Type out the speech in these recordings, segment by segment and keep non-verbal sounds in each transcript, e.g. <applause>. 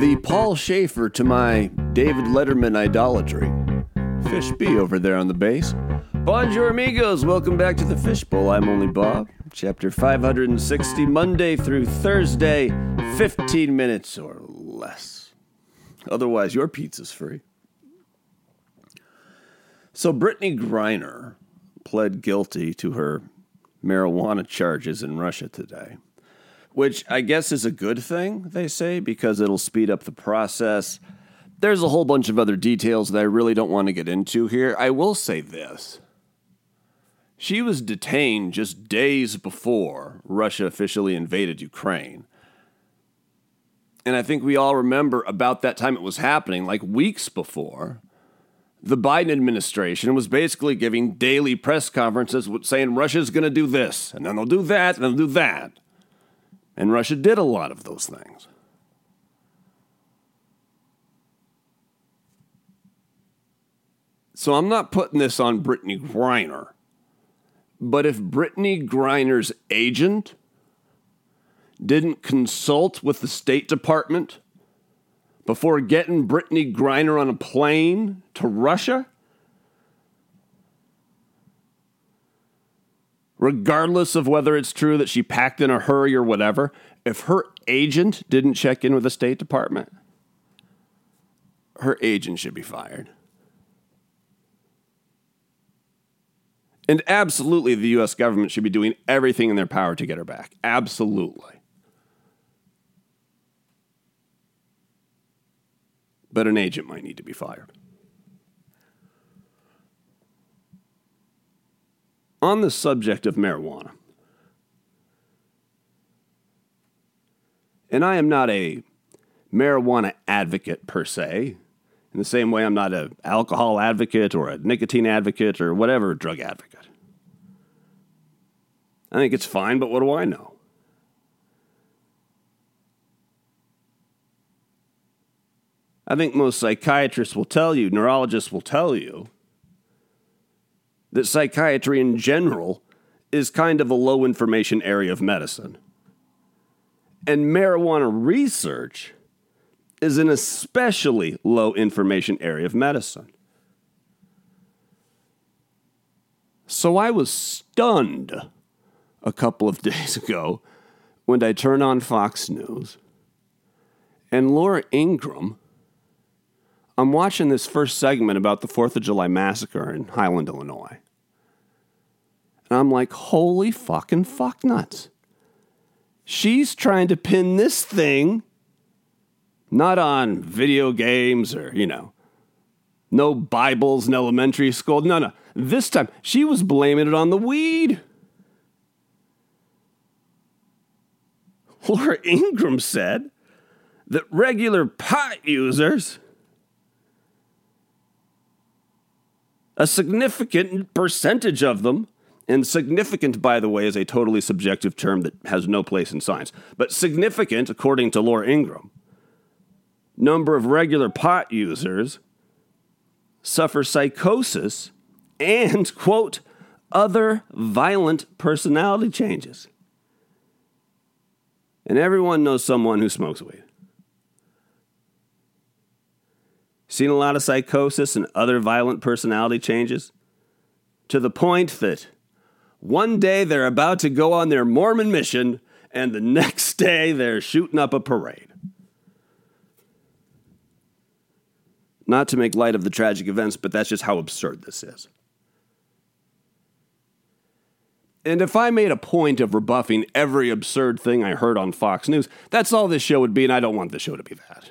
The Paul Shaffer to my David Letterman idolatry. Fishby over there on the bass. Bonjour, amigos. Welcome back to the Fishbowl. I'm only Bob. Chapter 560, Monday through Thursday, 15 minutes or less. Otherwise, your pizza's free. So, Brittney Griner pled guilty to her marijuana charges in Russia today, which I guess is a good thing, they say, because it'll speed up the process. There's a whole bunch of other details that I really don't want to get into here. I will say this. She was detained just days before Russia officially invaded Ukraine. And I think we all remember about that time it was happening, like weeks before the Biden administration was basically giving daily press conferences saying Russia's going to do this, and then they'll do that, and they'll do that. And Russia did a lot of those things. So I'm not putting this on Brittney Griner. But if Brittney Griner's agent didn't consult with the State Department before getting Brittney Griner on a plane to Russia? Regardless of whether it's true that she packed in a hurry or whatever, if her agent didn't check in with the State Department, her agent should be fired. And absolutely, the US government should be doing everything in their power to get her back. Absolutely. but an agent might need to be fired. On the subject of marijuana, and I am not a marijuana advocate per se, in the same way I'm not an alcohol advocate or a nicotine advocate or whatever drug advocate. I think it's fine, but what do I know? I think most psychiatrists will tell you, neurologists will tell you, that psychiatry in general is kind of a low information area of medicine. And marijuana research is an especially low information area of medicine. So I was stunned a couple of <laughs> days ago when I turned on Fox News and Laura Ingraham I'm watching this first segment about the 4th of July massacre in Highland, Illinois. And I'm like, holy fucking fuck nuts. She's trying to pin this thing not on video games or, you know, no Bibles in elementary school. No, no. This time, she was blaming it on the weed. Laura Ingraham said that regular pot users a significant percentage of them, and significant, by the way, is a totally subjective term that has no place in science, but significant, according to Laura Ingraham, number of regular pot users suffer psychosis and, quote, other violent personality changes. And everyone knows someone who smokes weed. Seen a lot of psychosis and other violent personality changes? To the point that one day they're about to go on their Mormon mission, and the <laughs> next day they're shooting up a parade. Not to make light of the tragic events, but that's just how absurd this is. And if I made a point of rebuffing every absurd thing I heard on Fox News, that's all this show would be, and I don't want the show to be that.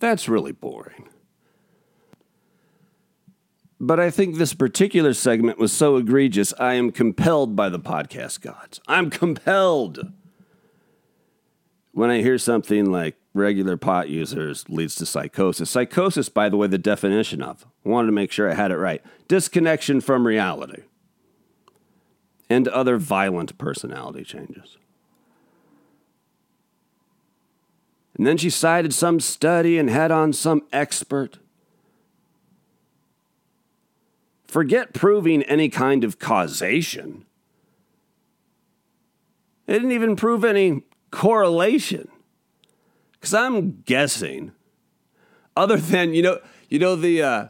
That's really boring. But I think this particular segment was so egregious, I am compelled by the podcast gods. I'm compelled. When I hear something like regular pot users leads to psychosis, psychosis, by the way, the definition of, wanted to make sure I had it right disconnection from reality and other violent personality changes. And then she cited some study and had on some expert Forget proving any kind of causation. They didn't even prove any correlation. Because I'm guessing, other than, you know, you know, the, uh,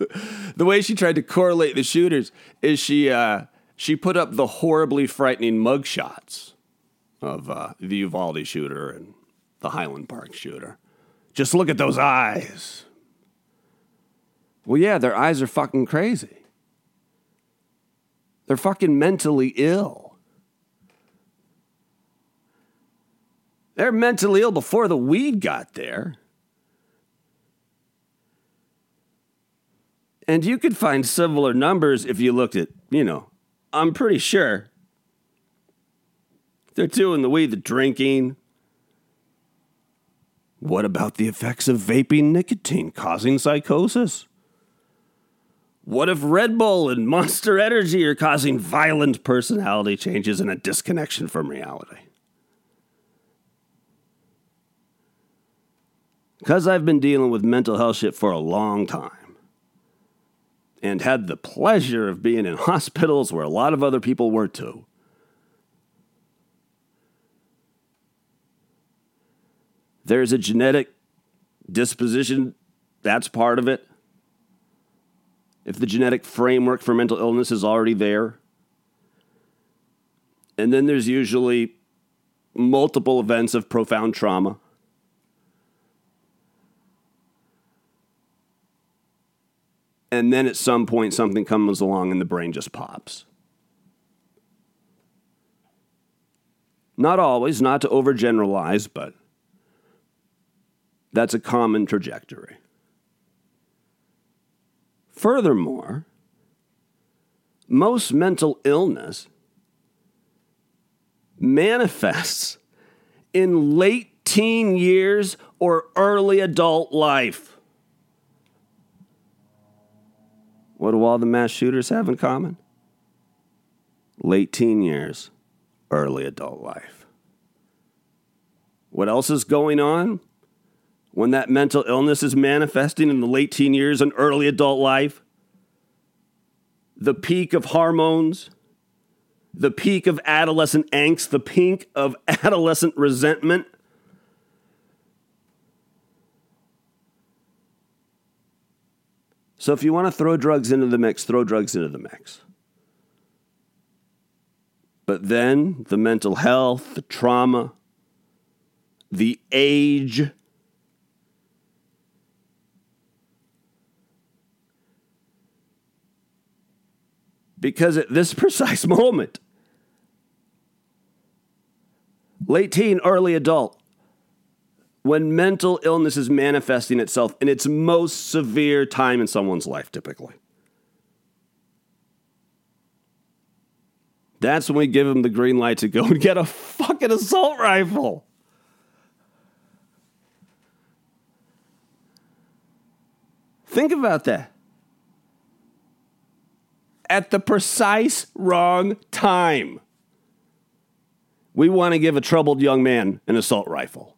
<laughs> the way she tried to correlate the shooters is she, uh, she put up the horribly frightening mugshots of uh, the Uvalde shooter and the Highland Park shooter. Just look at those eyes. Well, yeah, their eyes are fucking crazy. They're fucking mentally ill. They're mentally ill before the weed got there. And you could find similar numbers if you looked at, you know, I'm pretty sure they're doing the weed, the drinking. What about the effects of vaping nicotine causing psychosis? What if Red Bull and Monster Energy are causing violent personality changes and a disconnection from reality? Because I've been dealing with mental health shit for a long time and had the pleasure of being in <laughs> hospitals where a lot of other people were too. There's a genetic disposition, that's part of it if the genetic framework for mental illness is already there. And then there's usually multiple events of profound trauma. And then at some point, something comes along and the brain just pops. Not always, not to overgeneralize, but that's a common trajectory. Furthermore, most mental illness manifests in late teen years or early adult life. What do all the mass shooters have in common? Late teen years, early adult life. What else is going on? When that mental illness is manifesting in the late teen years and early adult life, the peak of hormones, the peak of adolescent angst, the peak of <laughs> adolescent resentment. So, if you want to throw drugs into the mix, throw drugs into the mix. But then the mental health, the trauma, the age, Because at this <laughs> precise moment, late teen, early adult, when mental illness is manifesting itself in its most severe time in someone's life, typically. That's when we give them the green light to go and get a fucking assault rifle. Think about that at the precise wrong time. We want to give a troubled young man an assault rifle.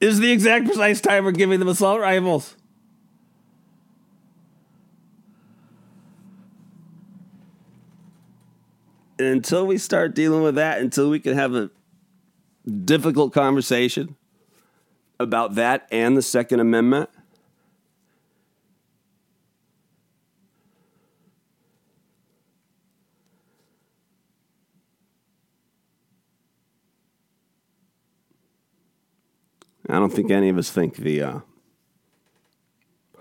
Is the exact precise time we're giving them assault rifles. until we start dealing with that, until we can have a difficult conversation about that and the Second Amendment, I don't think any of us think the uh,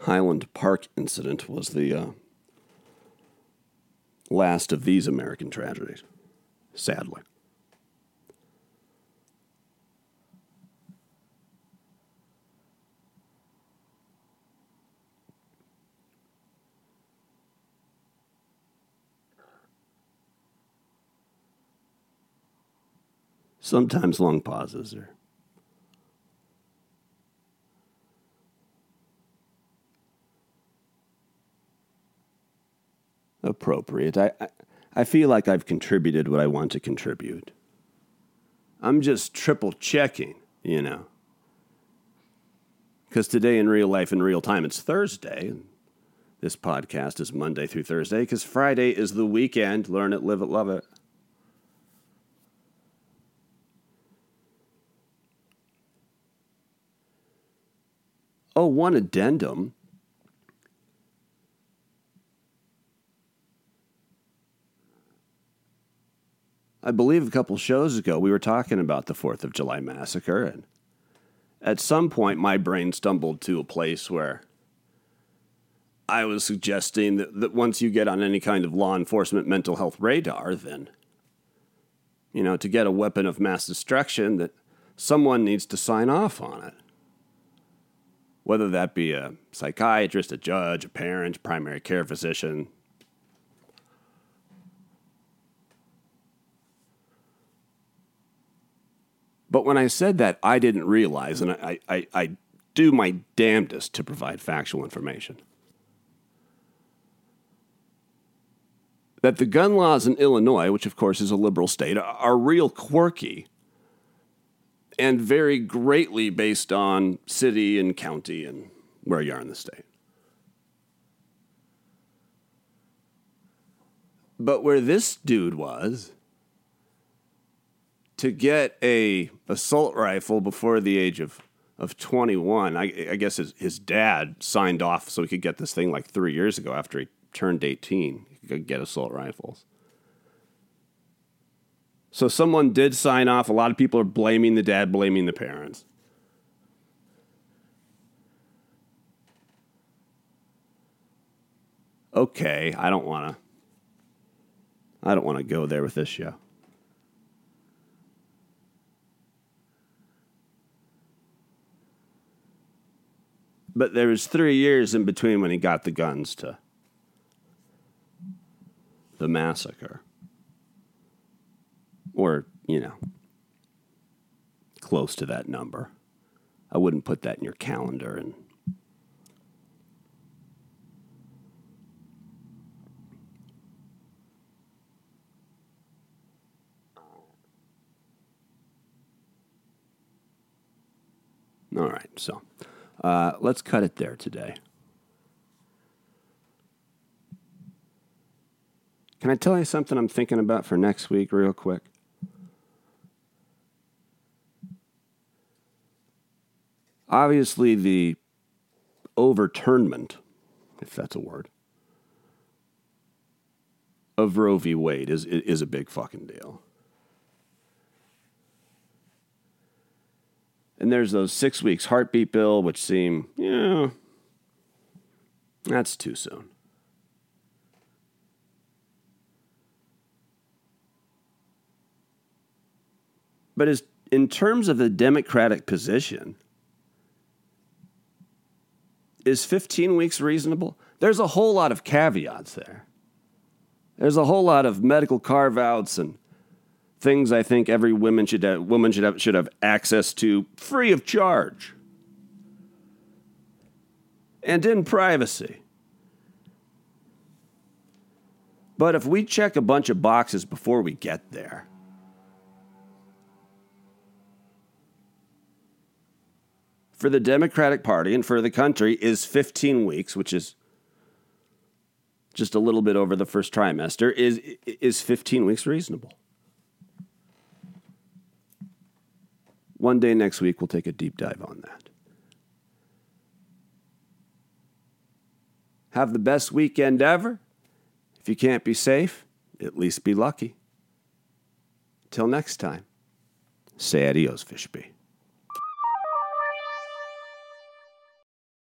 Highland Park incident was the uh, last of these American tragedies, sadly. Sometimes long pauses are appropriate. I, I, I feel like I've contributed what I want to contribute. I'm just triple checking, you know. Because today in real life, in real time, it's Thursday. This podcast is Monday through Thursday because Friday is the weekend. Learn it, live it, love it. Oh, one addendum I believe a couple shows ago we were talking about the 4th of July massacre, and at some point my brain stumbled to a place where I was suggesting that, that once you get on any kind of law enforcement mental health radar, then, you know, to get a weapon of mass destruction, that someone needs to sign off on it. Whether that be a psychiatrist, a judge, a parent, primary care physician, But when I said that, I didn't realize, and I, I, I do my damnedest to provide factual information, that the gun laws in Illinois, which of course is a liberal state, are real quirky and vary greatly based on city and county and where you are in the state. But where this dude was, to get a assault rifle before the age of of 21, I, I guess his, his dad signed off so he could get this thing like three years ago after he turned 18. He could get assault rifles. So someone did sign off. A lot of people are blaming the dad, blaming the parents. Okay, I don't want to I don't want to go there with this show. But there was three years in between when he got the guns to the massacre. Or, you know, close to that number. I wouldn't put that in your calendar and All right, so uh, let's cut it there today. Can I tell you something I'm thinking about for next week, real quick? Obviously, the overturnment, if that's a word, of Roe v. Wade is, is a big fucking deal. And there's those six weeks heartbeat bill, which seem, yeah, that's too soon. But as in terms of the Democratic position, is 15 weeks reasonable? There's a whole lot of caveats there. There's a whole lot of medical carve outs and things I think every woman should have, woman should have should have access to free of charge and in privacy. But if we check a bunch of boxes before we get there, for the Democratic Party and for the country is 15 weeks, which is just a little bit over the first trimester, is, is 15 weeks reasonable? One day next week, we'll take a deep dive on that. Have the best weekend ever. If you can't be safe, at least be lucky. Till next time, say adios, Fishby.